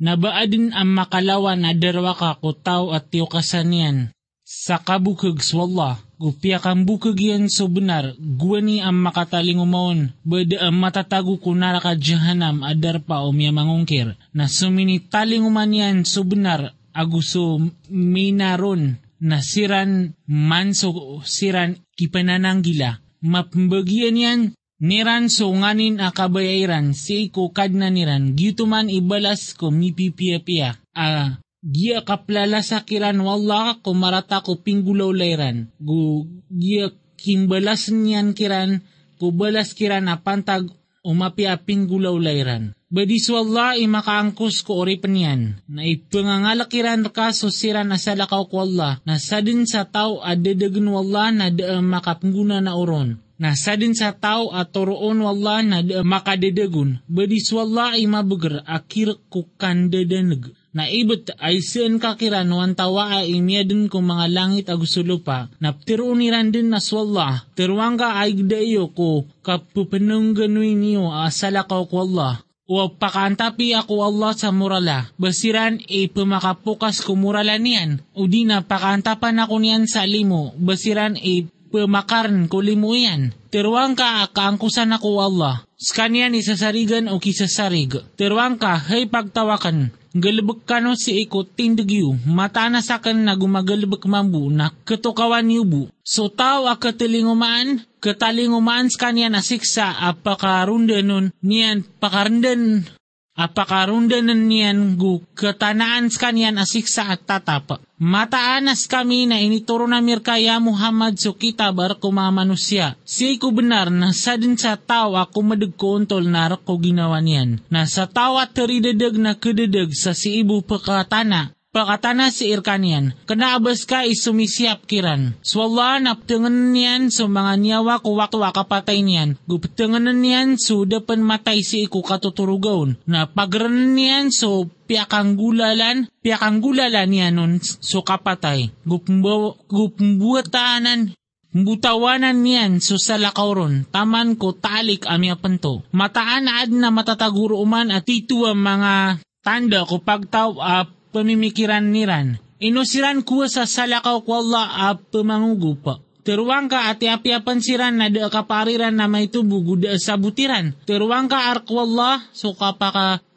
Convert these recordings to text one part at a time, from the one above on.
nabaadin ang makalawan na darwa ka ko tao at tiyo kasanian. Sa kabukag swalla, gupya kang bukag yan so benar, guwani ang makataling umaon, bada ang matatago ko naraka jahanam adar pa o miya mangungkir, na sumini taling uman yan so benar, aguso minaron, na siran manso siran kipanananggila, mapambagyan yan Niran so nganin akabayairan si ko kadna niran gituman ibalas ko mipipia-pia. Ah, Gia kaplala sa kiran wala ko marata ko pinggulaw layran. Gu gia kimbalas niyan kiran ko balas kiran apantag umapia pinggulaw layran. Badis wala imakaangkos ko ori niyan. Na ipangangalakiran ka so siran asalakaw ko wala. Na sadin sa tao adadagan wala na da makapangguna na oron nasa din sa tao at toroon wala na makadadagun, badis wala ay mabagar akir kukandadanag. Na ibot ay saan kakiran wan tawa ay imiyadun ko mga langit agusulupa, na tiroon niran din na swalla, tiruang ka ay gdayo ko kapupanunggan niyo asala ko ko Allah. O pakantapi ako Allah sa murala, basiran e pumakapukas ko murala niyan, o di na pakantapan ako niyan sa limo, basiran e pemakaran kulimuyan. Terwang ka kaangkusan ako Allah. Skanian isasarigan o kisasarig. Terwang ka, hay pagtawakan. Galibag ka no si ikot tindagyo, mata na sa kan na gumagalibag mambu na katukawan yubu. So tao a katilingumaan, katalingumaan sa kanya na siksa apakarundan nun, niyan pakarundan apakarundanan niyan gu katanaan kanyan asiksa at tatap. Mataanas kami na inituro na mirkaya Muhammad so kita bar manusia. Si ko benar na sa din sa tao ako madagkontol na ko ginawa niyan. Na sa tao at teridedeg na kededag sa si ibu pekatana Pakatana si Irkanian, kanaabas ka isumisiap kiran. Swalla naptengan niyan so mga niyawa ko wakwa kapatay niyan. Guptengan niyan so dapan matay si iku katuturugaon. Na pagran niyan so piakang gulalan, piakang gulalan niyan nun so kapatay. Gupmbuatanan Butawanan niyan so sa taman ko talik amya panto. Mataan ad na matataguro uman at ito ang mga tanda ko pagtaw up pamimikiran niran. Inusiran kuwa sa salakaw ko Allah a pamangugupa. Teruang ka ati apiapan siran na da kapariran na may tubo guda sa butiran. Teruang ka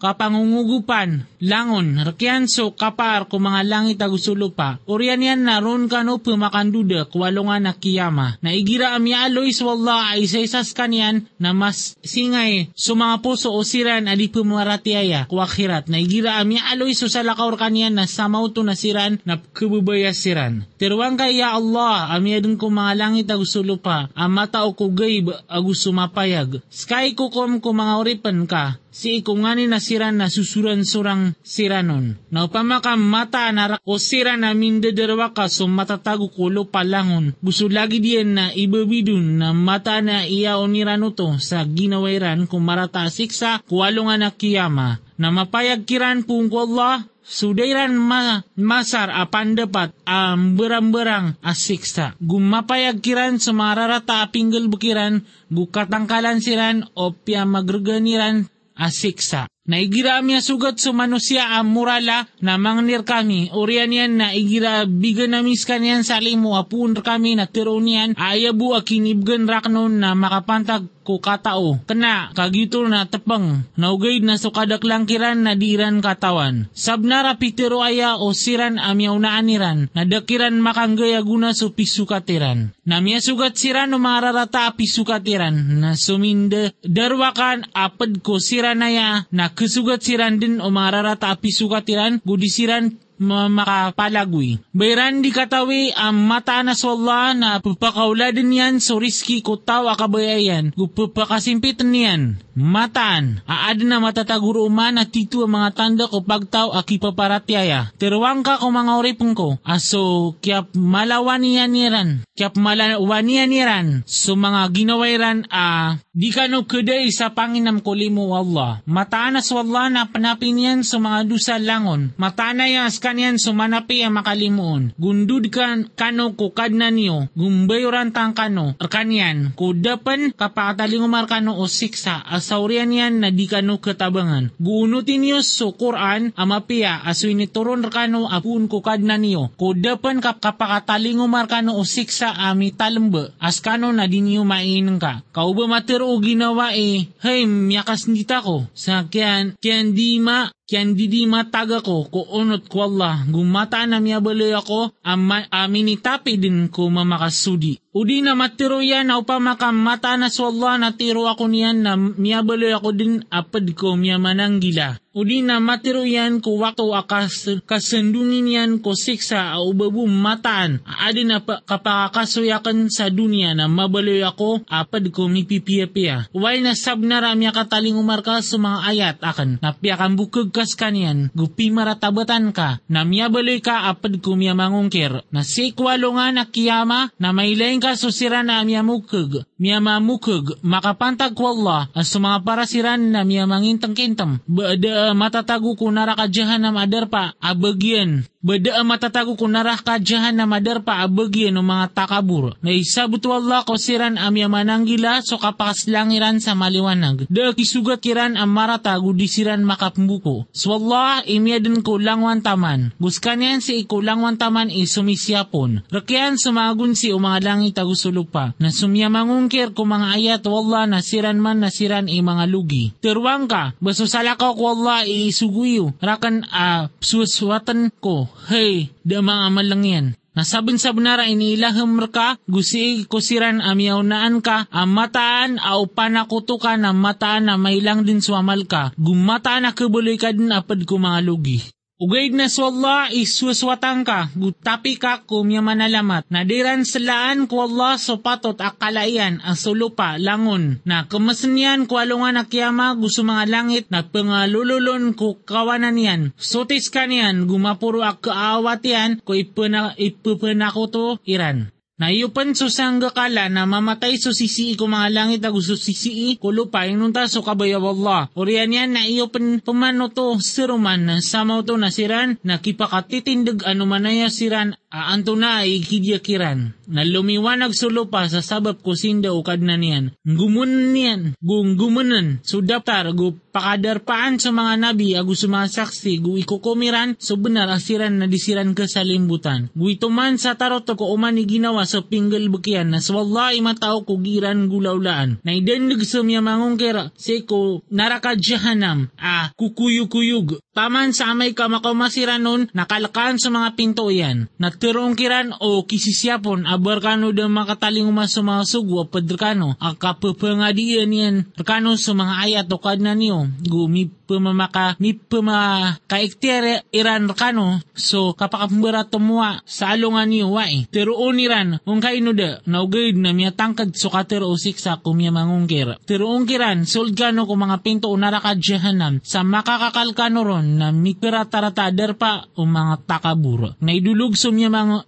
kapangungugupan, langon, rakyan so kapar ko mga langit agusulupa. Orian yan na ron ka no pumakanduda kwalungan na kiyama. Na igira amya alois wala ay isa-isas kanyan na mas singay so mga puso o siran adi pumaratiaya kwakhirat. Na igira amya alois so salakaw kanyan na samauto na siran na kububaya siran. Teruang ka ya Allah amya dun ko mga langit agusulupa. Amata o kugay agusumapayag. Sky ko kom ko mga oripan ka si ikungani na sira na susuran surang siranon. Na upamaka mata na o sira na mindederwa ka so matatago kulo palangon. Buso lagi diyan na ibabidun na mata na iya onirano to sa ginawairan kung marata siksa kuwalungan na kiyama. Na mapayag kiran pung Allah Sudairan ma masar apan dapat ang um, berang-berang asiksa. Gumapayag kiran sa mararata apinggal bukiran, gukatangkalan siran o pia magreganiran asiksa. Naigira amya sugat so manusia ang murala na mangnir kami. Urian yan na igira bigan namis kanyan sa limo apun kami na tironian ayabu akinibgan raknon na makapantag ko katao. Kana, kagito na tapang, naugay na sukadak lang kiran na diran katawan. Sabnara pitero aya o siran amyaw na aniran, na dakiran makanggaya guna so pisukatiran. Namya sugat siran o mararata pisukatiran, na suminde darwakan apad ko siranaya na kesugat siran din o mararata pisukatiran, budisiran makapalagwi. Bayran di katawi ang mata na swalla na pupakauladan yan so riski ko tawa kabayayan. Gupapakasimpit niyan. Mataan, aad na matataguro man at tito ang mga tanda ko pagtaw aki paparatyaya. Terwang ka ko mga oripong ko. Aso, kiyap malawanian niran. Kiyap malawanian niran. So mga ginawairan a di ka no kuday sa panginam ko limo Allah. Mataan na swalla na panapin yan sa mga dusa langon. Mataan na yan kanyan sumanapi ang makalimuon. Gundud kan kano kukad na niyo, gumbayoran tang kano, kanyan, kudapan kapakatalingumar kano o siksa, asaurian yan na di kano katabangan. Guunutin niyo so Quran, amapia, aswinituron kano apun kukad na niyo, kudapan kap kapakatalingumar kano o siksa ami talembe, as kano na di niyo mainang ka. Kauba matero o ginawa eh, hey, miyakas nita ko. Sa kyan, kyan di ma, Kian didi mataga ko ko unot ko Allah gumata na miya baloy ako ama, aminitapi din ko mamakasudi. Udi na matiro yan na upamaka mata na so Allah na tiro ako niyan na miya baloy ako din apad ko miya mananggila. Udi na matiro yan ko wakto akas kasendungin yan ko siksa au babu mataan. Adi na pa, kapakasuyakan sa dunia na mabaloy ako apad ko mipipiya-piya. Uway na sab na ramya kataling umarka sa mga ayat akan na piyakan bukag kas kanian gupi maratabatan ka na miya baloy ka apad ko miya mangungkir. Na sikwalo nga na kiyama na mailayin ka susira na miya mukag. Miya mamukag makapantag ko Allah as sa mga parasiran na miya mangintang-kintam. Baada matatago ko naraka jahanam adar pa abagyan. Bada matatago ko naraka jahanam adar pa abagyan ng mga takabur. Na isabot Allah ko siran amya mananggila so kapakaslangiran sa maliwanag. Da kisugat kiran ang maratago disiran makapmbuko. So Allah imya din ko langwan taman. Guskan yan si ikulang taman isumisyapon. Rakyan sumagun si umanga langit agusulupa. Na sumyamangungkir ko mga ayat wallah nasiran man nasiran i mga lugi. Terwang ka, basusala ka ko Allah iisuguyo. Rakan a uh, suswatan ko. Hey, da mga malangyan. Nasabin sa benara iniilaham ka, gusi kusiran amyaw naan ka, ang mataan au panakutukan ang mataan na mailang din swamal ka, gumataan na kabuloy ka din apad ko mga lugi. Ugaid na so Allah isuswatang ka, gutapi ka kumya manalamat, nadiran salaan ko Allah so patot akalaian ang sulupa langon, na kamasanyan ko alungan na kiyama gusto mga langit na pangalululon ko kawanan yan. Sotis ka niyan, gumapuro ak kaawat yan, ko ipana, ipupanako to iran. Na iyo pan susangga kala na mamatay so sisii ko mga langit na gusto sisii ko lupa inunta so kabayaw Allah. Orian yan na iyo pan pumano to siruman na samaw to nasiran na kipakatitindig ano siran aanto na ay kidyakiran. Na lumiwanag so lupa sa sabab ko sinda ukad na niyan. Gumunan niyan, gung gumunan, so daptar gu pakadarpaan sa mga nabi agu sumasaksi gu ikukumiran so benar asiran na disiran ka sa limbutan. Gu ituman sa tarot ko uman ginawa sa pinggal bukian na sa wallahi matao ko giran gulaulaan. Na idendig sa miya mangungkira si ko naraka jahanam ah kukuyukuyug. Taman sa amay ka makamasiran nun nakalakaan sa mga pinto yan. Natirong kiran o kisisyapon abarkano da makataling umas sa mga sugwa padrkano akapapangadian yan rekano sa mga ayat o kadna niyo. Gumi pamamaka mi pama kaiktere iran rekano so kapakambara tumwa sa alungan niyo wai pero uniran kung kaino da naugayid na miya tangkad so katero o siksa kumya mangungkir. Pero ungkiran sulgano ko mga pinto unara ka jahanam. Sa makakakalkano ron na mikira taratadar pa o mga takaburo. Na idulog so miya, mang,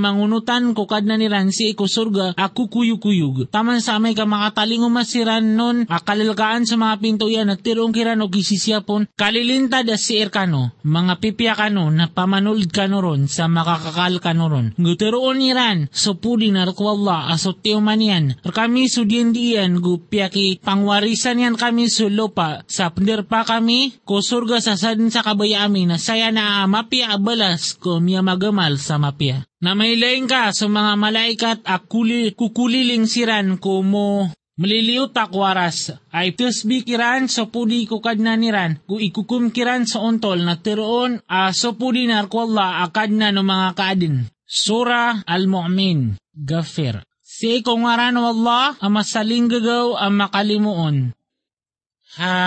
mangunutan ko kad na niran si iko surga ako kuyukuyug. Taman sa may ka makataling umasiran nun akalalkaan sa mga pinto yan at tirong kiran o kisisiyapon. Kalilintad as si Erkano mga pipya kano na pamanulid kano ron sa makakakal kano ron. Guteroon niran so pudi na ko Allah aso tiuman yan. Kami sudin diyan gupyaki pangwarisan yan kami sa pender pa kami ko surga sa sadin sa kabaya amin na saya na mapya abalas ko miya magamal sa mapya na may laing ka sa mga malaikat at kuli, kukuliling siran ko mo Maliliw takwaras ay tusbi kiran so pudi ko kadna niran ku ikukum kiran sa ontol na tiroon a so pudi nar ko Allah akad na no mga kaadin. Sura Al-Mu'min Gafir Si kung ngaran Allah ang masaling gagaw ang makalimuon. Hamim.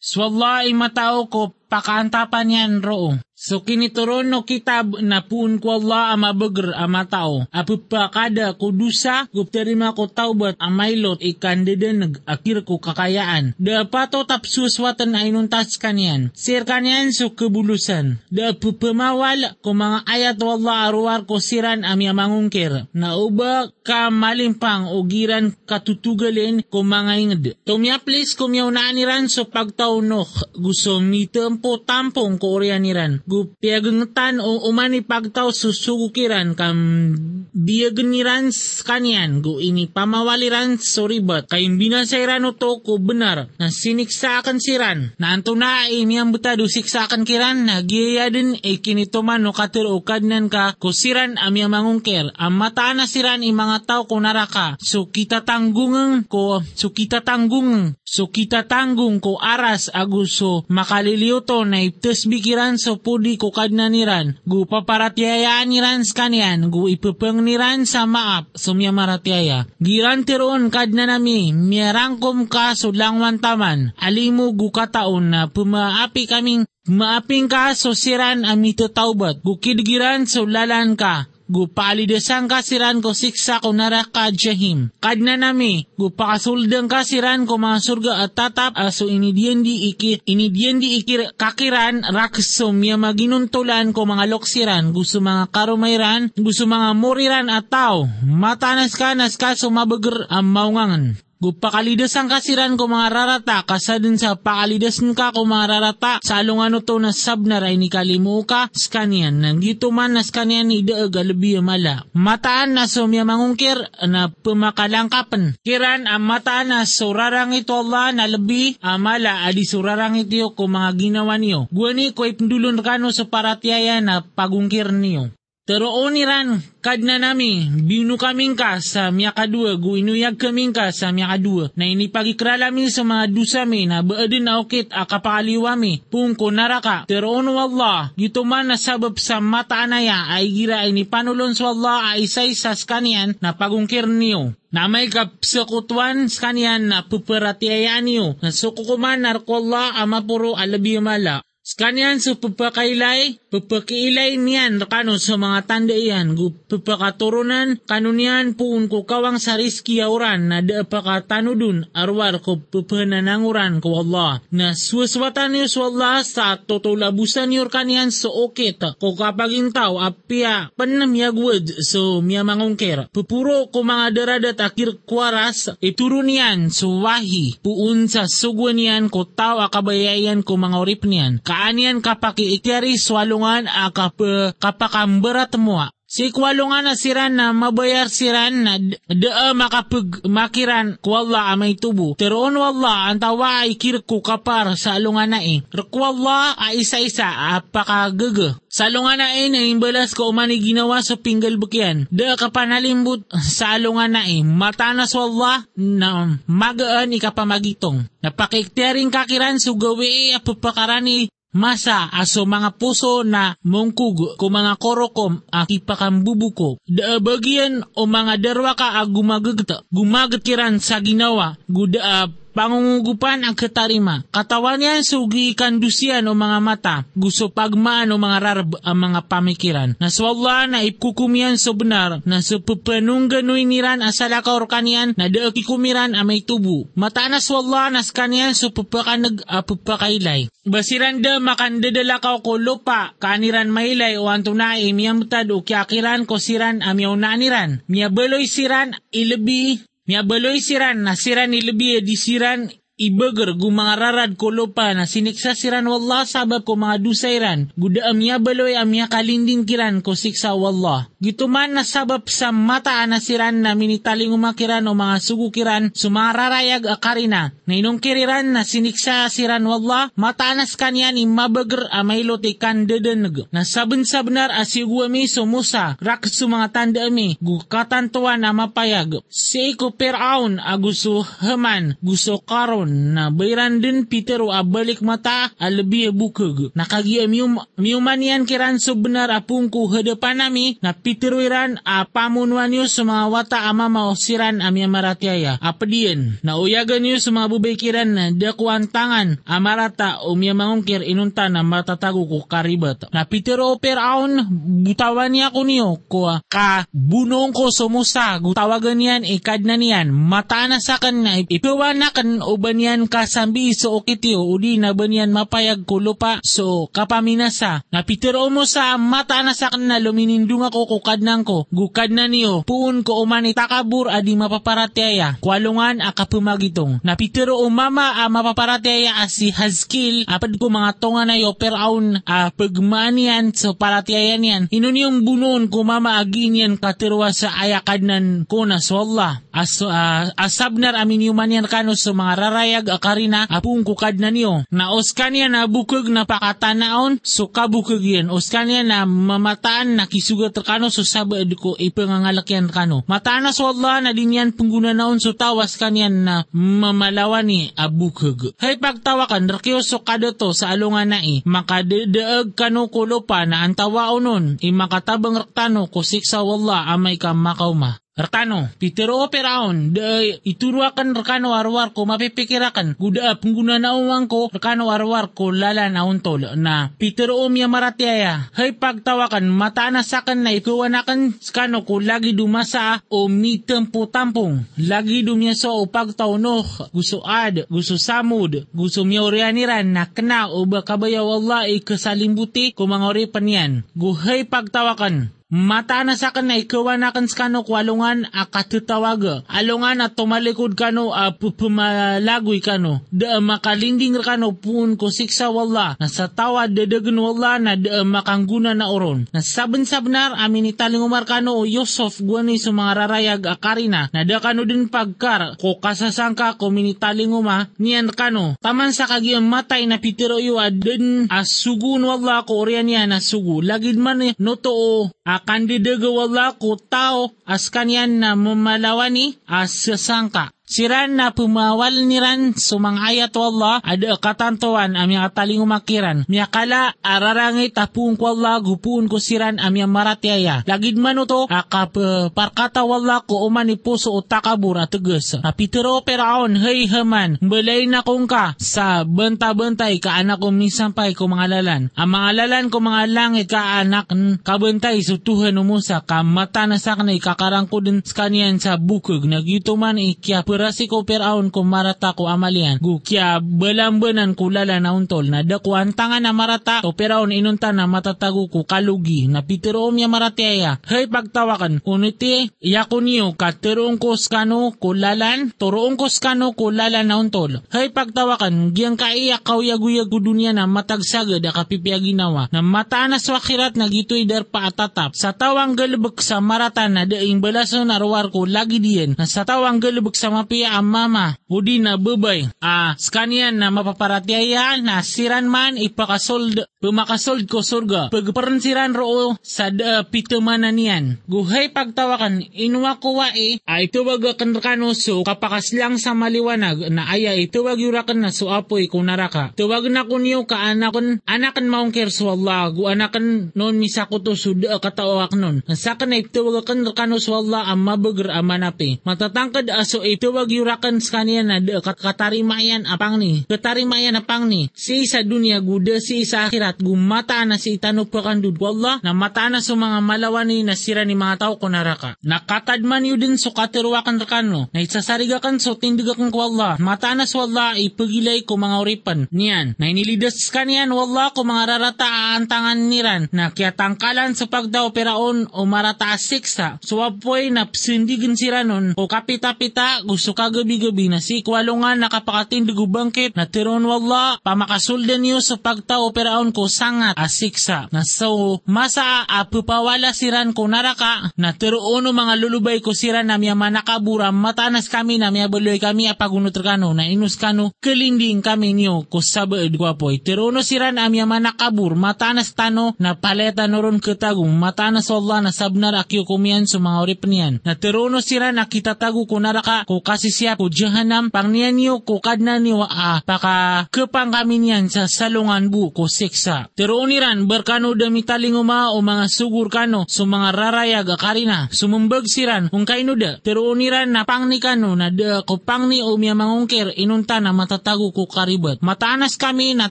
So Allah ay matao ko pakaantapan yan roo. So kinituron no kitab na puun ko Allah ama beger ama tao. Apo pa kada ko dusa ko terima ko taubat amaylot ikan dedeneg akir ko kakayaan. Da pato tapsus watan ay nuntas kanyan. Sir kanyan so kebulusan. Da pupemawal ko mga ayat wallah arwar ko siran amya mangungkir. Na uba ka malimpang ugiran katutugalin inged. Tumya please kumyaunaniran so pagtaunok gusto mi tempo tampong ko orianiran gu piagengetan o umani pagtaw susugukiran kam biageniran kanyan gu ini pamawaliran soribat kay binasairan to ko benar. Na siniksa akan siran na anto na ini ang butado siksa akan kiran na giyaya din e kinituman no katir o kadnan ka kusiran amya mangungker. Ang mataan na siran i mga tao ko naraka. So kita tanggungan ko so kita tanggung so kita tanggung ko aras aguso makaliliuto na iptes bikiran so pudi ko kadna niran, gu paparatyayaan niran skanian, gu ipupeng niran sa maap, sumya maratyaya. Giran tiroon kadna nami, miyarangkom ka sudlangwan taman, alimu gu kataon na pumaapi kaming Maaping ka so siran amito taubat, gukidgiran so lalan ka, gupalidesan kasiran ko siksa ko naraka jahim. Kadna nami, gupakasuldan kasiran ko mga surga at tatap aso inidiyan di iki, inidiyan di ikir kakiran rakso miya maginuntulan ko mga loksiran, gusto mga karumayran, gusto mga muriran at tao, matanas ka nas ka sumabagar ang maungangan. Gupakalidas ang kasiran ko mga rarata, kasadin sa pakalidas ka ko mga rarata, sa alungan to na sabnaray ni kalimu ka, skanian, nang gito man na skanian ni daag alabi mala. Mataan na sumya mangungkir na pumakalangkapan. Kiran ang mataan na surarang ito Allah na labi, amala adi surarang ito ko mga ginawa niyo. Guwani ko ipindulon kano sa paratyaya na pagungkir niyo. Pero oniran, kadna nami, binu kaming ka sa miya kadua, gu inuyag kaming ka sa miya kadua, na inipagikrala mi sa mga dusa mi, na baadin na okit akapakaliwa mi, pungko naraka. Pero ono Allah, gito man na sabab sa mata anaya, ay gira ay nipanulon sa Allah ay isa sa skanian na pagungkir niyo na may kapsakutuan sa kanyan na puparatiayan niyo, na sukukuman narko Allah amapuro alabi mala. Skanyan sa pupakailay, pupakiilay niyan kano sa mga tanda iyan, pupakaturunan, kanunian puun ko kawang sa riski yauran na da pakatanudun, arwar ko pupanananguran ko Allah, na suwaswatan niyo sa Allah sa totolabusan niyo kanyan sa okit, ko kapaging tao apya panamyagwad so miya mangungkir. Pupuro ko mga daradat akir kwaras, ituro niyan sa wahi, puun sa sugwan niyan ko tao akabayayan ko mga orip niyan, kaanian kapaki ikyari swalungan a kap, kapakamberat mo. Si kwalungan na siran na mabayar siran na daa makapag makiran kwalla amay tubo. Teroon walla ang tawa ay kirko kapar sa alungan na eh. Rekwalla ay isa-isa apakagaga. Sa alungan na eh na imbalas ko umani ginawa sa pinggal bukyan. Da ka panalimbut sa alungan na eh. Matanas walla na magaan ikapamagitong. Napakiktiyaring kakiran sugawi eh apapakarani masa aso mga puso na mungkug ko mga korokom akipakambubuko. Da bagian o mga darwa ka agumagagta, gumagatiran sa ginawa, guda pangungugupan ang katarima. Katawan niya sugi kandusian o mga mata, gusto pagmaan o mga rarab ang mga pamikiran. Naswalla na ipkukumian so benar, na sa pupanungganoy niran asalaka or kanian, na daaki kumiran amay tubo. Mata naswalla nas kanian so pupakanag a pupakailay. Basiranda makandadala ka ko lupa, kaniran mailay o antunay miyamtad o kiakiran ko siran amyaw naniran. Miyabaloy siran ilabi Mia baloy siran. Na siran ni lebi di siran ibager gu mga rarad ko lupa na siniksa siran wallah sabab ko mga dusayran. Guda amya baloy amya kalinding kiran ko siksa wallah. Gito man na sabab sa mata na siran na minitaling umakiran o mga sugukiran sumararayag akarina. Na inong kiriran na siniksa siran wallah mataanas kanyan imabager amaylot ikan dedeneg. Na sabun sa benar asigwa mi sumusa rak mga tanda mi gukatantuan na mapayag. Si ko peraun aguso haman gusto na bayran din Peter o abalik mata alabi bukag. Nakagi mium, miuman yan kiran so benar apung ko hadapan nami na Peter wiran a pamunwan yu sa mga wata ama mausiran amya maratiaya. Apadiyan na uyagan yu sa mga bubaykiran na dakuan tangan amarata o miya mangungkir inunta na matatago ko karibat. Na Peter o peraon butawan niya ko niyo ko ka bunong ko sumusa gutawagan yan ikad na niyan mata na sa kan na ipiwan na kan uban yan kasambi so okitiyo udi na banyan mapayag ko lupa so kapaminasa na pitiro mo sa mata na sa na luminindung ako kukad nang ko gukad na niyo puun ko uman itakabur adi mapaparatyaya kwalungan akapumagitong. Na pitiro umama a mapaparatyaya a si Hazkil apad ko mga tonga na yo peraun a pagmanian so paratyayan yan inun yung bunon ko mama agin yan katirwa sa ayakad nan ko na so Allah as, uh, asabnar amin yuman yan sa mga rarayag akarina apung kukad na niyo. Na oskan yan na bukag na pakatanaon so kabukag yan. Oskan yan na mamataan na kisuga terkano so sabad ko ipangangalakyan kano. Mataan na so Allah na din yan pengguna naon so tawas kanyan na mamalawan ni abukag. Hay pagtawakan rakyo so kado to sa alungan na i makadedeag kano kulo na antawa nun i makatabang raktano ko siksa wallah amay ka makauma Rekano, pitero operaon, de ituruakan rekano arwar ko mapipikirakan, guda pengguna na umang ko, rekano arwar ko lala na untol, na pitero umya maratiaya, hay pagtawakan, mata na ikuwanakan skano ko lagi dumasa o mitempo tampong, lagi dumya so o pagtawno, gusto ad, gusto samud, gusto miyaurianiran na kena o bakabayaw Allah ikasalimbuti ko mga oripan yan, guhay pagtawakan, Mata na sa kan na ikawa na kan skano kwalungan a katutawaga. Alungan at tumalikod kano a pumalagoy kano. Da makalinding kano pun ko siksa wala. Na sa tawa dadagan wala na da makangguna na oron. Na saben sabnar amin italing umar kano o Yusuf guwani sa mga rarayag akarina. Na da kano din pagkar ko kasasangka ko minitaling uma niyan kano. Taman sa kagiyang matay na pitiro yu adin asugun wala ko oriyan niya na sugu. Lagid man no to a kandidaga wala ko tao as na mamalawani as sangka. Siran na pumawal niran sumangayat wallah ada katantuan amya kataling umakiran. Miya kala ararangay tapung ko Allah gupun ko siran amya maratiaya. Lagid man to akap parkata wallah ko uman ipuso o takabur at tugas. Napitero peraon hey haman balay na kong ka sa benta-bentay ka anak ko misampay ko mga lalan. Ang mga lalan ko mga langit ka anak kabentay sutuhan umusa ka mata na sa kanay kakarang ko din sa kanyan sa bukog. Nagyuto man ikya perasi ko peraon ko marata ko amalian. Gukya balambanan ko lala na untol na dakuan tangan na marata. To peraon inunta na matatago ko kalugi. Na pitero omya maratiaya. Hay pagtawakan. Uniti yako niyo katerong ko skano ko lalan. Toroong ko skano ko lalan na untol. Hay pagtawakan. Giyang kaiyak kauyaguyagu dunya na matagsagad a kapipya ginawa na mataanas wakirat na gito'y darpa atatap. Sa tawang galubag sa marata na daing balason arwar ko lagi diyan na sa tawang galubag sa mapia ang mama udi na bubay. A skanian na mapaparatyaya na siran man ipakasold pumakasold ko surga. Pagparansiran roo sa da pitumanan niyan. Guhay pagtawakan inwa ko wa e ay tuwag kan kano so kapakaslang sa maliwanag na aya ituwag yurakan na so apoy kung naraka. Tuwag na ko niyo ka anakon anakan maungkir so Allah gu anakan non misakuto suda katawak nun. Sa kan ituwag kan kano so Allah ang mabagar amanapi matatangkad aso ituwag yurakan sa kaniya na katarimayan apang ni. Katarimayan apang ni. Si sa dunia guda si sa akhirat gumata na si itanok pa kandud wallah na mata na sa mga malawani na sira ni mga tao kunaraka nakatadman yu din so katirwakan rakano na isasariga kan so tindigakan ko wallah. Mata na sa wallah ipagilay ko mga uripan niyan. Na inilidas kaniyan wallah ko mga rarata aantangan niran. Na kaya tangkalan sa pagdaw peraon o marata siksa so apoy na psindigin sira nun. O kapita-pita gusto ka gabi-gabi na si kwalungan nakapakatindig bangkit na tiron wallah pamakasuldan niyo sa pagtao peraon ko sangat asiksa na so masa apupawala siran ko naraka na tiruono mga lulubay ko siran na miya manakabura matanas kami na miya baloy kami apagunot kano na inus kano kalinding kami niyo ko sabaid ko apoy. Tiruono siran na miya manakabur matanas tano na paleta noron ketagong matanas Allah na sabnar akyo kumiyan sa mga orip niyan. Na tiruono siran na kitatago ko naraka ko pakasisya ko jahanam pang niyan niyo ko kadna ni wa a paka kepang kami niyan sa salungan bu ko seksa. Pero uniran berkano dami talinguma o mga sugur kano so mga rarayag akarina sumumbag siran kung kaino da. Pero uniran na pang ni kano na da ko pang ni o mangungkir inunta na matatago ko karibat. Matanas kami na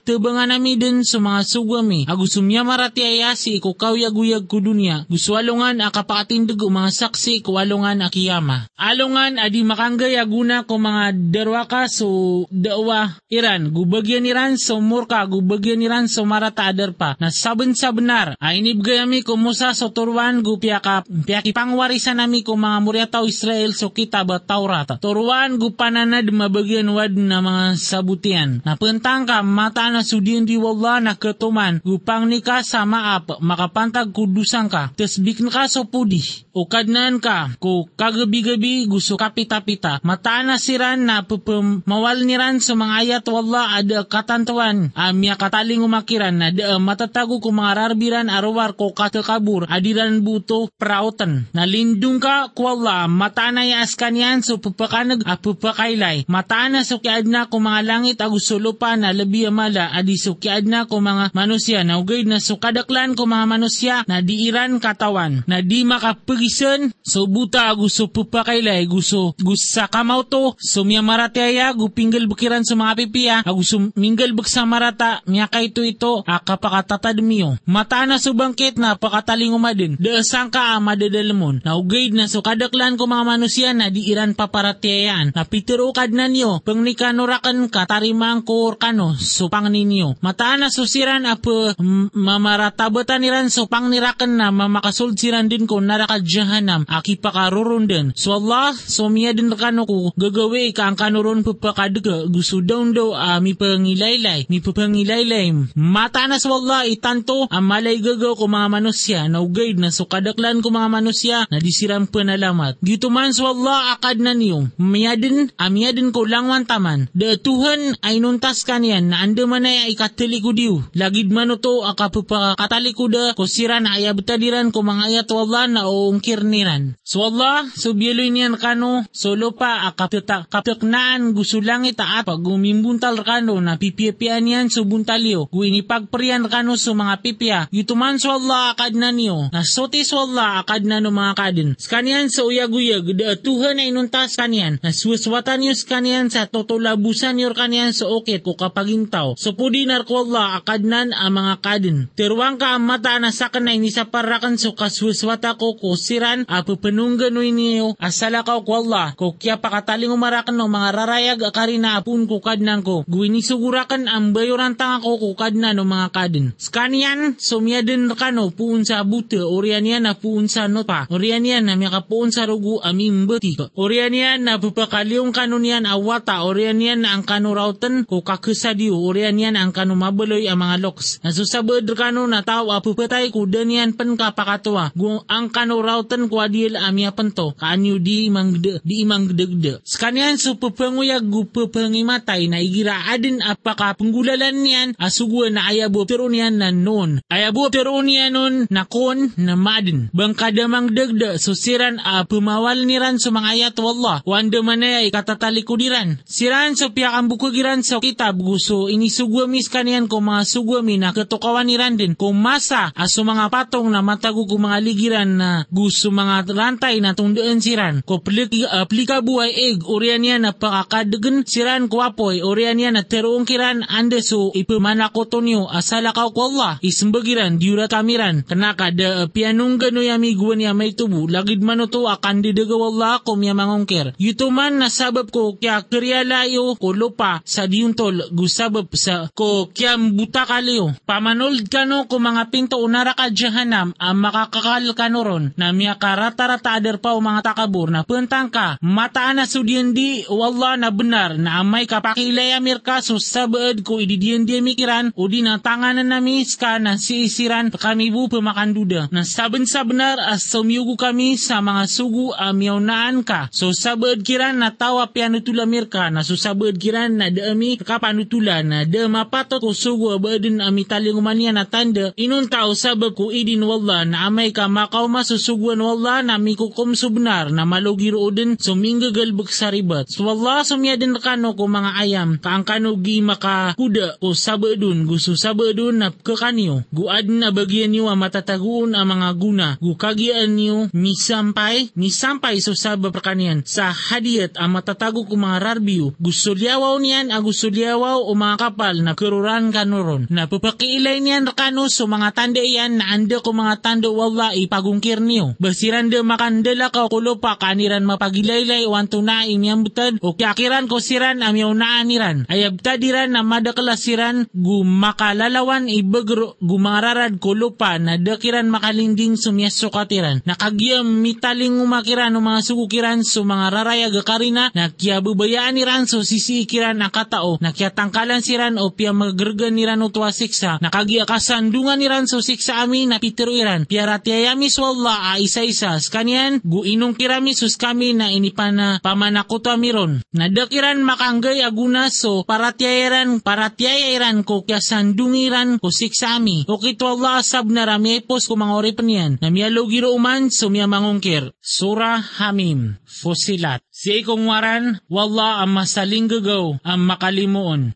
tubangan nami din sa mga sugami. Agusumya marati ayasi ko kawyaguyag ko dunya. Guswalungan akapakatindig o mga saksi ko akiyama. Alungan adi makanggay aguna ko mga derwaka so dawa iran. Gubagyan iran so murka gubagyan iran so marata adar pa. Na saben sa benar. Ainib gayami ko musa so turwan gu piyaka piyaki pangwarisan nami ko mga muryataw Israel so kita ba Taurata. Turwan gu pananad mabagyan wad na mga sabutian. Napentang ka mata na sudin di wallah na ketuman gupang nika sa maap makapantag kudusan ka. Tesbik ka so pudi. Ukadnan ka ko kagabi-gabi gusto kapita-pita. Mataan na siran na pupum mawal niran sa mga ayat wallah ada katantawan. Amya kataling umakiran na da matatago ko mga rarbiran arwar ko katakabur adiran buto prautan. Nalindung ka ko wallah mataan na yaaskan yan so pupakanag a pupakailay. Mataan na so kiadna ko mga langit agusto lupa na labi amala adi so kiadna ko mga manusya na ugay na so kadaklan ko mga manusya na diiran katawan na di makapagisan so buta gusto pupakailay gusto gusto sa kamaw to. So miya marati aya gupinggal bukiran sa mga pipiya gusto minggal buk sa marata miya kay ito ito akapakatatad miyo. Mata na so bangkit na pakataling umadin deasang ka madadalamon na ugay na so kadaklan ko mga manusya na diiran paparatiayan na pitirukad na niyo pang nikanurakan ka tarimang ko kano so pang ninyo mata na susiran apo mamaratabotan niran so pang nirakan na mamakasulsiran din ko naraka jahanam aki pakarurun din. So Allah, so miya din kano ko gagawi ka ang kanuron papakadaga gusto daw uh, mi pangilaylay, mi pangilaylay. Mata na so Allah itanto ang malay gagaw ko mga manusya na ugaid na so kadaklan ko mga manusya na disiram panalamat. Dito man so Allah akad na niyo. Miya din, amiya din ko langwan taman. Da Tuhan ay nuntas kaniyan na anda man ay ikatili ko diyo. Lagid man to akapapakatali ko da ko sira na ayabtadiran ko mga ayat wallah na uungkir niran. So Allah, so bieloy niyan kano, so lupa akapita kapiknaan gusto lang itaat pag gumimbuntal kano na pipiapian yan so buntalyo. Guinipagpriyan kano so mga pipia. Yutuman so Allah akad na niyo. Na soti so Allah akad na no mga kadin. Skanian sa uyag-uyag, da Tuhan ay nuntas kanian. Na suwaswatan niyo skanian sa totolabusan niyo kanian sa okit ko kapagintaw. So pudi narko Allah akadnan ang mga kadin. Tiruang ka ang mata na sa kanay ni sa parakan so kaswaswata ko ko siran a pupanunggan niyo asala ka ko Allah ko kya pakataling umarakan no mga rarayag akari na apun ko kadnan ko. Guwini sugurakan ang bayoran tanga ko ko kadnan no mga kadin. Skanian sumya din kano puun sa buta orian yan na puun sa nota. Orian yan na miyaka puun sa rugu aming bati. Orian yan na pupakalyong kanon yan awata. Orian yan na ang kano rautan ko kakasadiyo. Orian yan ang kano mabaloy ang mga loks. Nasusabad kano na tao apupatay ko danian pan kapakatwa. Gung ang kano rautan ko adil amya panto. Kanyo di imang di imang degde. Skanian so pupanguyag gu pupangimatay na igira adin apaka penggulalan niyan asugo na ayabo pero niyan na non. Ayabo pero niyan nun na kon na madin. Bangkadamang degde susiran a pumawal niran sa mga ayat wallah. Wanda manay katatalikodiran. Siran sa piyakang bukugiran sa kitab gusto inisugwamis kanian ko mga sugwami na katukawan ni Randin kung masa aso mga patong na matago ko mga ligiran na gusto mga rantay na tundaan siran. Ko plik, aplika buhay egg orian niya na pakakadagan siran ko apoy orian niya na teroong kiran ande so ipamanakoto niyo asala ka ko Allah. Ismbagiran diura kamiran. Kanaka da pianong gano yami guwan niya may tubo lagid man to akan didaga Allah ko miya mangongker. Yuto man na sabab ko kya krialayo ko lupa sa diuntol gusabab sa ko kya buta kaliyo pamanold kano ko mga pinto unara ka jahanam ang makakakal kano ron na miya karata-rata ader pa o mga takabur na puntang ka mataan na sudiendi wallah na benar. Na amay kapakilay amir ka so sabad ko ididiendi mikiran. O di na tanganan na miska na siisiran kami bu pemakanduda na saben sa benar as sumiyugo kami sa mga sugu amyaw naan ka so sabad kiran na tawa pianutulamir ka na susabad kiran na daami kapanutulan na da mapatot ko sugu abadin ami taling umania na tanda. Inuntaw sabag ko idin wallah. Na amay ka makaw masusuguan wallah na mikukum subnar na malugiro din sumingga magalbag sa ribat. So Allah sumya din kano ko mga ayam, kaang kano gi makakuda ko sabadun, gusto sabadun na kakanyo. Guad na bagyan niyo matataguon ang mga guna. Gukagian niyo misampay, misampay so saba prakanian. Sa hadiyat ang matatago ko mga rarbiyo. Gusto liawaw niyan, ang gusto liawaw o mga kapal na kururan kanuron. Na papakiilay niyan rakano so mga tanda iyan na anda ko mga tanda wala ipagungkir niyo. Basiran de makandala ka kulo pa kaniran mapagilaylay o na imyang butad o kyakiran ko siran amyaw na aniran. Ayabta diran na madakalasiran gumakalalawan ibagro gumararad kulo pa na dakiran makalinding sumyaso katiran. Nakagiyam mitaling umakiran o mga sukukiran so mga raraya gakarina na kya bubayaan niran so sisikiran na katao na kya tangkalan siran o pia magergan niran o tuwa siksa. Kasandungan niran so siksa amin na pitiruiran. Piaratiyayami swalla a isa-isa. Kanyan guinong kirami sus kami na inipana pamanakuto amiron. Nadakiran makanggay aguna so paratyayaran paratyayaran ko kya sandungiran ko siksami. O kito Allah asab na ramyepos ko mga oripan yan. Na miyalo giro uman so miya mangungkir. Surah Hamim. Fusilat. Si ikong waran, wala ang masaling gagaw ang makalimuon.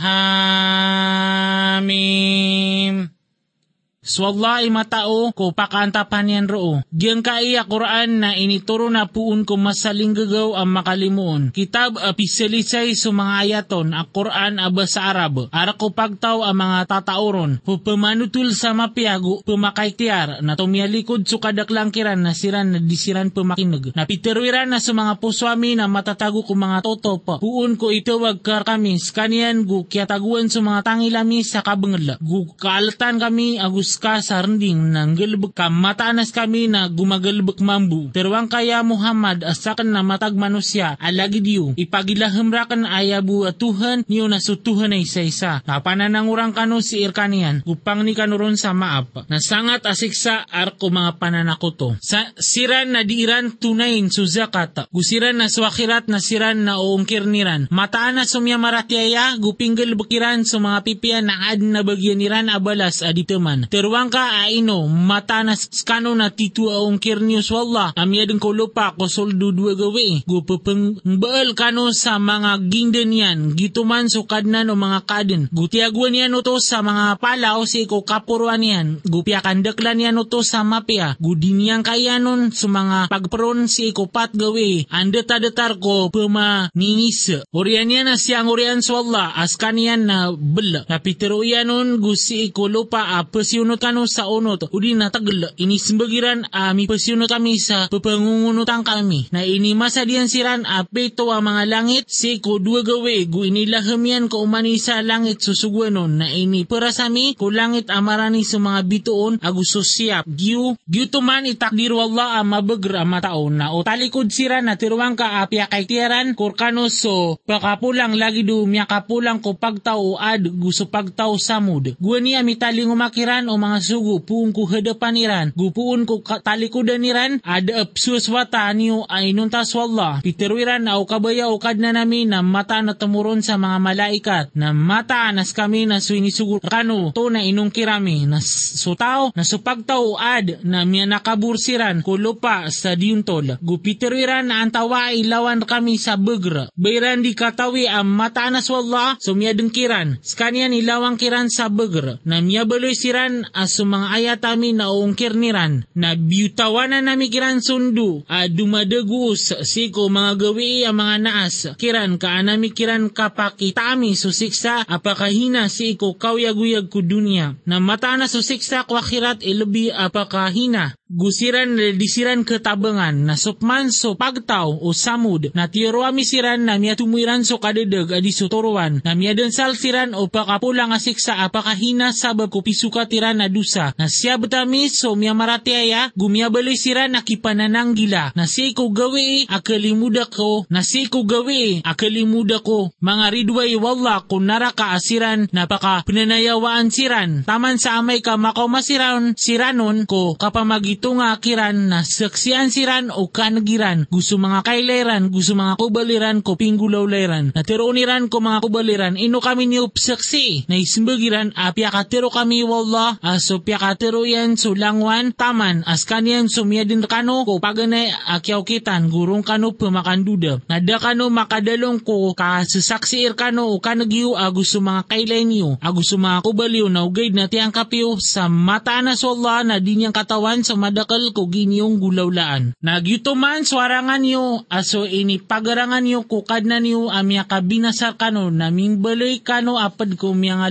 Hamim. Swalla matao ko pakantapan yan roo. Diyan ka iya Quran na inituro na puun ko masaling gagaw ang makalimuon. Kitab apiselisay sa mga ayaton a Quran aba sa Arab. Ara ko pagtaw ang mga tatauron. Pupamanutul sa mapiago pumakay tiar na tumialikod su kadaklangkiran na siran na disiran pumakinag. Napiterwiran na sa mga puswami na matatago ko mga toto pa. Puun ko itawag kar kami skanian gu kiataguan sa mga tangilami sa kabangla. Gu kaalatan kami agus ka sa rending ng galbek ka mataanas kami na gumagalbek mambu. Terwang kaya Muhammad asakan na matag manusya alagi diyo. Ipagilahemrakan ayabu at Tuhan niyo na sutuhan ay isa-isa. Napananangurang kano si Irkanian upang ni kanuron sa maap. Nasangat asiksa arko mga pananakoto. Sa siran na diiran tunayin su zakat. Gusiran na swakirat na siran na uungkir niran. Mataan na sumya maratiaya gupinggal bukiran sa mga pipian na ad na bagyan niran abalas aditeman. Terwang ka aino matanas skano na titu aong kirnius wala amyadeng ko lupa ko soldo dua gawi gupapeng baal kano sa mga gingden yan gituman so kadnan o mga kaden gutiaguan yan uto sa mga palaw si ko kapuruan yan. Gupiakan deklan yan uto sa mapia. Gudiniyang kayanon sa mga pagperon si ko pat gawi andeta-detar ko pema ninis orian yan na siyang orian so Allah. Askan yan na bela kapitero yanon gusi ko lupa apasyon pasyunot kano sa unot, udi na tagla, inisbagiran ami pasyunot kami sa papangungunutan kami, na inimasadian siran apeto ang mga langit, si ko dua gawe, gu inilahamian ko umani sa langit susugwanon, na ini perasami, ko langit amarani sa mga bituon, agus sosiap, giu, giu tuman itakdir wala ang mabagra mataon, na o siran na tiruang ka apya kay tiyaran, kurkano so, pakapulang lagi do, miya kapulang ko pagtao ad, gusto pagtao samud. Guwani amitaling umakiran o mga sugo puun ko hadapan iran, gupuun ko talikudan niran, ada apsuswata niyo ay nuntas wallah. Piterwiran au kabaya o kadna namin na mata na tumuron sa mga malaikat, na mata nas kami na suinisugur kano, to na inong kirami, na sutaw, na supagtaw ad, na miya nakabursiran, kulupa sa diuntol. Gupiterwiran na antawa ilawan kami sa begra. Bayran di katawi ang mata nas wallah, sumiyadeng kiran. Skanian ilawang kiran sa begra, na miya baloy siran aso mga ayatami na uungkir niran na biyutawanan na kiran sundu a dumadagus siko mga gawi ang mga naas kiran ka anami kiran kapakitami susiksa apakahina si iko kawyaguyag ku dunia. Na mata na susiksa kwakirat ilabi apakahina gusiran disiran ketabangan na sukman so pagtaw o samud na tiro siran na miya tumuiran so kadedeg adi suturuan na miya densal siran o pakapulang asiksa apakahina sabab ko pisuka tiran na siya betami so miya maratiaya gumya bali siran na kipananang gila. Na si ko gawi akalimuda ko. Na si ko gawi akalimuda ko. Mga ridway wala kung naraka asiran na paka pinanayawaan siran. Taman sa amay ka makomasiran siranon ko. Kapamagit ito nga kiran na saksian siran o kanagiran, gusto mga kaileran, gusto mga kubaliran ko pinggulawleran, na tironiran ko mga kubaliran, ino kami ni upsaksi, na ismbagiran, apya ka tiro kami wallah, aso piakatero yan sulangwan taman as kanyan sumya din kano ko paganay akyaw kitan gurong kano pumakanduda. Nada kano makadalong ko kasusaksiir kano o kanagyo agus mga kailay niyo agus mga kubaliw na ugay na tiyang kapiyo sa mata na so Allah na di niyang katawan sa madakal ko ginyong gulawlaan. Nagyutuman swarangan niyo aso ini pagarangan niyo kukad na niyo amya kabinasar kano naming baloy kano apad ko miya nga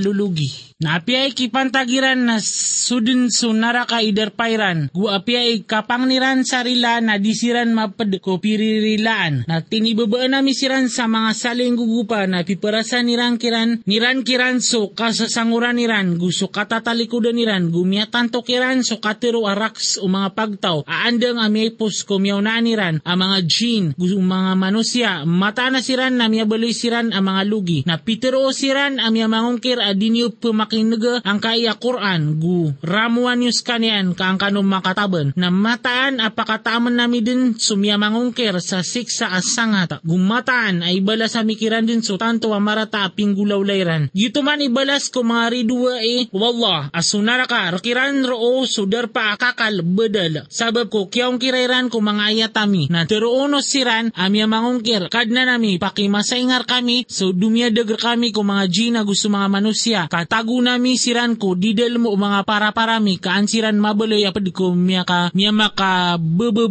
Napiay kipantagiran na sudin sunara ka iderpairan. Gu apiay kapangniran sarila na disiran mapad ko piririlaan. Na tinibabaan na misiran sa mga saling gugupa na piparasan niran kiran niran kiran so kasasanguran niran gusto katatalikudan niran gumiatan to kiran so katiro araks o mga pagtaw. Aandang amipos ko miyaw na niran ang mga jin gusto mga manusya mata na siran na miyabaloy siran ang mga lugi. Na pitero siran ang miyamangungkir adinyo pumak makinaga ang kaya Quran gu. Ramuan yus kanyan kang kanong makataban na mataan apakataman nami din sumya mangungkir sa siksa asangata gumataan ay bala sa mikiran din so tanto amarata aping gulawlayran gito man ibalas ko mga ridua eh. Wallah asunara ka rakiran roo sudar pa akakal bedal sabab ko kiyong kirairan ko mga ayatami na teruuno siran amya mangungkir. Kadna nami pakimasaingar kami so dumya dagar kami ko mga jina gusto mga manusia katago nami siran ko didel mo mga para-parami kaansiran mabaloy apad ko miya ka miya maka bebe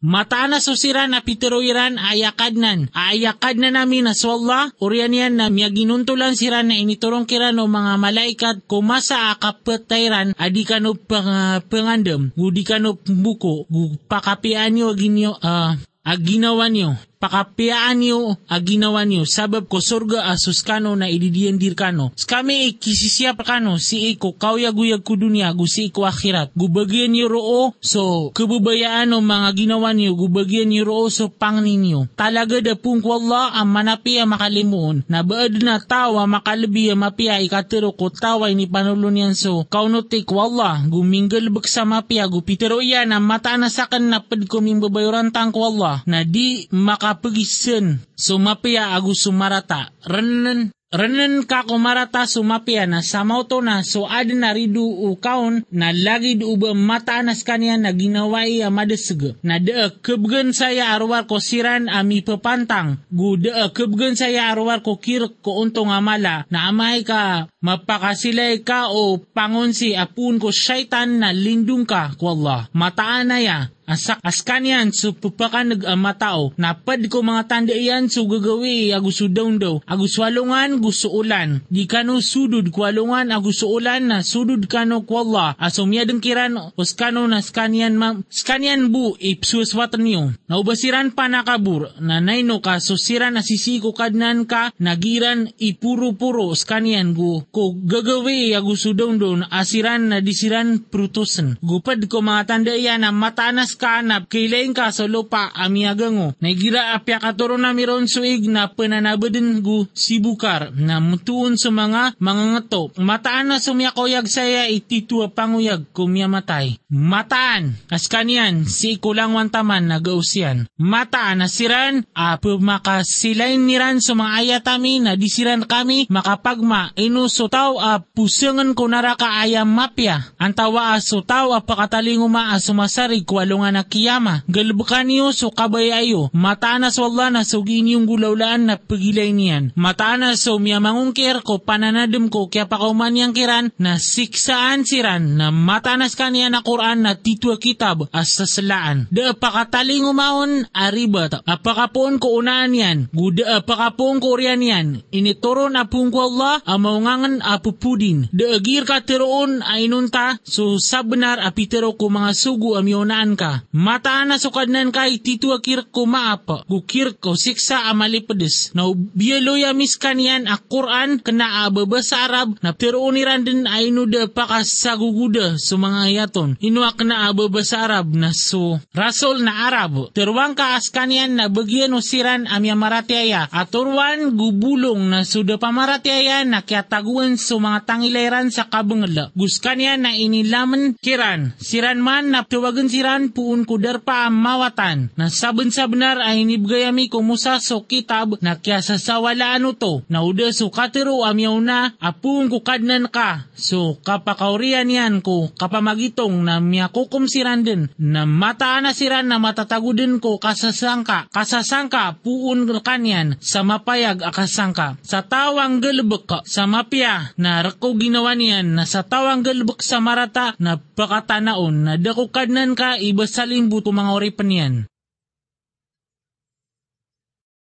Matana so siran na piteroiran ayakadnan. Ayakad na namin na swalla urian yan na miya ginuntulan siran na initurong kiran o mga malaikat kumasa akapatayran adi ka no pang, pangandam. Gudi ka no buko. Pakapian nyo aginyo uh, aginawa nyo pakapiyaan niyo aginawa niyo. Sabab ko surga asus kano na ididiendir kano. Skami ikisisiap kano. Si iko kawyaguyag ko dunia gu si iko akhirat. Gubagyan niyo roo. So kebubayaan o mga ginawa niyo. Gubagyan niyo roo so pang ninyo. Talaga da pung Allah ang manapi ang makalimuon. Na baad na tawa makalabi ang mapia ikatero ko tawa ni panulun yan. So kaunotik wallah guminggal bak sa mapia gupitero yan ang mata na sakan na pad kuming babayuran tang ko Allah na di maka kapagisan sumapia agu sumarata rennen Renan ka kumarata sumapia na samaw to na so adin na ridu ukaon na lagi uba mataanas kanya na ginawai amadeseg. Na de kebgen saya arwar ko siran ami pepantang. Gu de kebgen saya arwar ko kir ko untong amala na amay ka mapakasilay ka o pangonsi apun ko syaitan na lindung ka ko Allah. Mataan na ya asak askan yan so pupakan nag amatao napad ko mga tanda iyan so gagawi agus daw. Daw agus walungan gusto ulan. Di kano sudud kwalungan agus ulan na sudud kano kwalla aso miyadeng kiran os kano na skanian ma skanian bu ipsus watan niyo. Naubasiran pa nakabur na nayno ka so siran asisiko kadnan ka nagiran ipuro-puro skanian gu. Ko gagawi agus daw daw asiran na disiran prutusen gupad ko mga tanda iyan na matanas kanap kailain ka sa lupa amiagango. Nagira apya katuro na miron suig na pananabadin gu sibukar na mutuon sa mga mga ngato. Mataan na sumyakoyag saya ititua panguyag kumya matay. Mataan, as kanyan, si kulang wantaman na gausian. Mataan na siran, apo makasilain niran sa mga ayatami na disiran kami makapagma inusutaw a pusengan ko naraka ayam mapya. Antawa asutaw a pakatalingo a sumasarig kwalungan na kiyama. Galbukan niyo so kabayayo. Mataanas wala na so ginyong gulaulaan na pagilay niyan. Mataanas so miyamangungkir ko pananadem ko kaya pa kauman yang kiran na siksaan siran na mataanas kaniya na Quran na titwa kitab as sasalaan. Da pakataling umaon aribat. Apakapoon ko unaan yan. Guda apakapoon ko riyan yan. Inituro na pung ko Allah amaungangan apupudin. Da agir ka tiroon ay nunta so sabenar apitero ko mga sugu amyonaan ka. Mataan na sukadnan kay titu akir ko maapa. Gukir ko siksa amali pedes. Na biyeloya miskanian a Quran kena ababa Arab na pero uniran din ay nuda pakasaguguda sa mga yaton. Inuak na ababa Arab na so rasol na Arab. Terwang ka askanian na bagyan usiran amya maratiaya. Aturwan gubulong na suda pamaratiaya na kiataguan sa mga tangilayran sa kabangala. Guskanian na inilaman kiran. Siran man na tiwagan siran puun ko darpa mawatan. Na saben sa benar ay nibgayami ko musa so kitab na kya sa sawalaan to. Na uda so katiro amyaw na apuong ko kadnan ka. So kapakaurian yan ko kapamagitong na miya kukumsiran din na mataan na siran na matatagudin ko kasasangka. Kasasangka puun kanyan sa mapayag akasangka. Sa tawang galbek sa mapya na rako ginawa niyan na sa tawang galbek sa marata na pakatanaon na dako kadnan ka ibasaling buto mga oripan yan.